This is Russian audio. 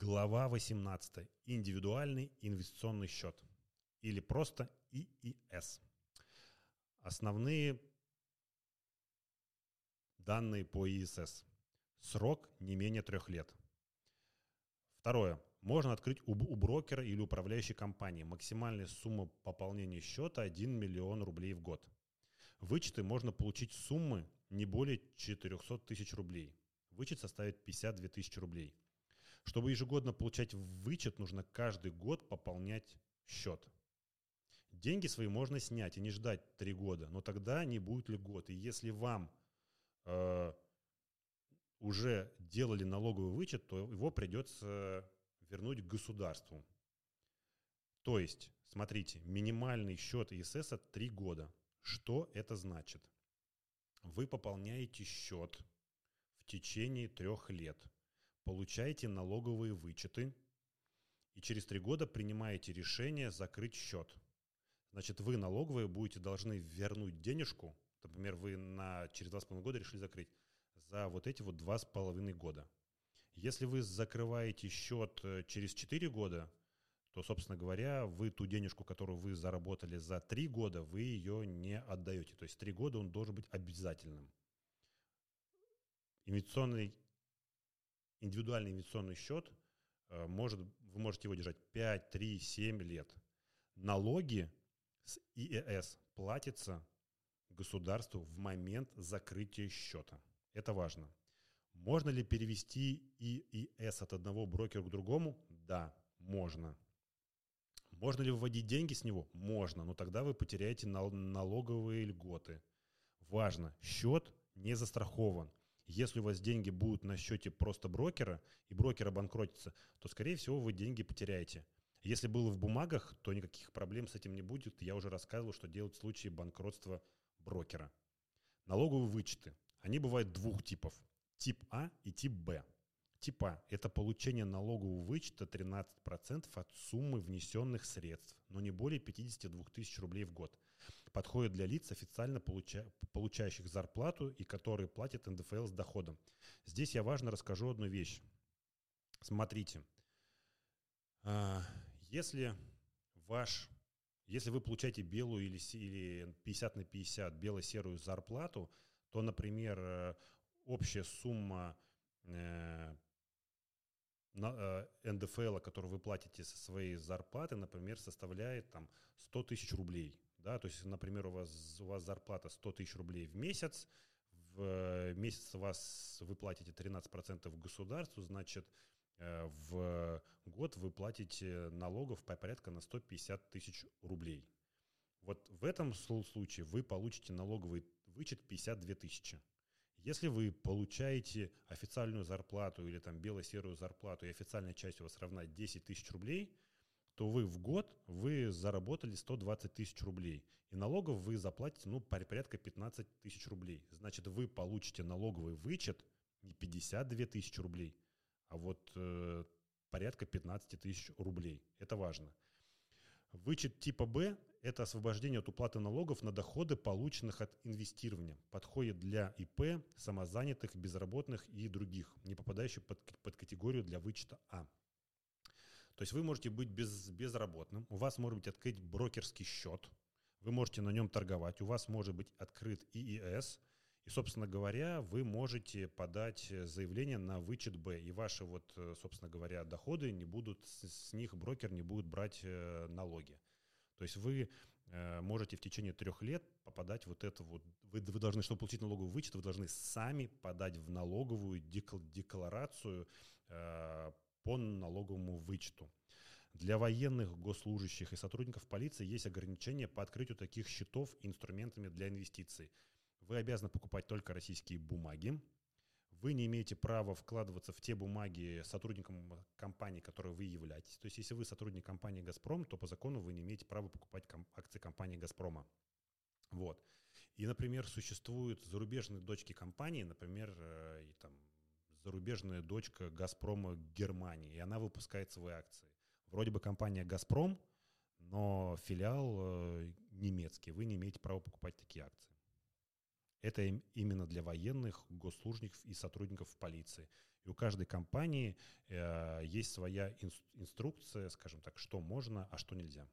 Глава 18. Индивидуальный инвестиционный счет. Или просто ИИС. Основные данные по ИИС. Срок не менее трех лет. Второе. Можно открыть у, у брокера или управляющей компании. Максимальная сумма пополнения счета 1 миллион рублей в год. Вычеты можно получить суммы не более 400 тысяч рублей. Вычет составит 52 тысячи рублей. Чтобы ежегодно получать вычет, нужно каждый год пополнять счет. Деньги свои можно снять и не ждать три года, но тогда не будет льгот. И если вам э, уже делали налоговый вычет, то его придется вернуть государству. То есть, смотрите, минимальный счет ИСС от 3 года. Что это значит? Вы пополняете счет в течение трех лет, получаете налоговые вычеты и через три года принимаете решение закрыть счет. Значит, вы налоговые будете должны вернуть денежку, например, вы на, через два с половиной года решили закрыть, за вот эти вот два с половиной года. Если вы закрываете счет э, через 4 года, то, собственно говоря, вы ту денежку, которую вы заработали за 3 года, вы ее не отдаете. То есть 3 года он должен быть обязательным. Инвестиционный, индивидуальный инвестиционный счет, э, может, вы можете его держать 5, 3, 7 лет. Налоги с ИЭС платятся государству в момент закрытия счета. Это важно. Можно ли перевести ИИС от одного брокера к другому? Да, можно. Можно ли выводить деньги с него? Можно, но тогда вы потеряете налоговые льготы. Важно, счет не застрахован. Если у вас деньги будут на счете просто брокера, и брокер обанкротится, то, скорее всего, вы деньги потеряете. Если было в бумагах, то никаких проблем с этим не будет. Я уже рассказывал, что делать в случае банкротства брокера. Налоговые вычеты. Они бывают двух типов тип А и тип Б. Тип А – это получение налогового вычета 13% от суммы внесенных средств, но не более 52 тысяч рублей в год. Подходит для лиц, официально получа получающих зарплату и которые платят НДФЛ с доходом. Здесь я важно расскажу одну вещь. Смотрите, а, если ваш если вы получаете белую или, или 50 на 50 бело-серую зарплату, то, например, э, общая сумма э, э, НДФЛ, который вы платите со своей зарплаты, например, составляет там 100 тысяч рублей. Да? То есть, например, у вас, у вас зарплата 100 тысяч рублей в месяц, в э, месяц у вас вы платите 13% государству, значит, в год вы платите налогов по порядка на 150 тысяч рублей. Вот в этом случае вы получите налоговый вычет 52 тысячи. Если вы получаете официальную зарплату или там бело-серую зарплату, и официальная часть у вас равна 10 тысяч рублей, то вы в год вы заработали 120 тысяч рублей. И налогов вы заплатите, ну, порядка 15 тысяч рублей. Значит, вы получите налоговый вычет не 52 тысячи рублей, а вот э, порядка 15 тысяч рублей. Это важно. Вычет типа Б – это освобождение от уплаты налогов на доходы, полученных от инвестирования. Подходит для ИП, самозанятых, безработных и других, не попадающих под, под категорию для вычета А. То есть вы можете быть без, безработным, у вас может быть открыть брокерский счет, вы можете на нем торговать, у вас может быть открыт ИИС, и, собственно говоря, вы можете подать заявление на вычет Б, и ваши, вот, собственно говоря, доходы не будут, с них брокер не будет брать э, налоги. То есть вы э, можете в течение трех лет попадать вот это вот, вы, вы должны, чтобы получить налоговый вычет, вы должны сами подать в налоговую декларацию э, по налоговому вычету. Для военных, госслужащих и сотрудников полиции есть ограничения по открытию таких счетов инструментами для инвестиций – вы обязаны покупать только российские бумаги. Вы не имеете права вкладываться в те бумаги сотрудникам компании, которой вы являетесь. То есть, если вы сотрудник компании «Газпром», то по закону вы не имеете права покупать акции компании «Газпрома». Вот. И, например, существуют зарубежные дочки компании, например, э, и, там, зарубежная дочка «Газпрома» Германии, и она выпускает свои акции. Вроде бы компания «Газпром», но филиал э, немецкий. Вы не имеете права покупать такие акции. Это именно для военных, госслужников и сотрудников полиции. И у каждой компании э, есть своя инструкция, скажем так, что можно, а что нельзя.